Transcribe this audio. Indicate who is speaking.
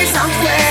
Speaker 1: somewhere.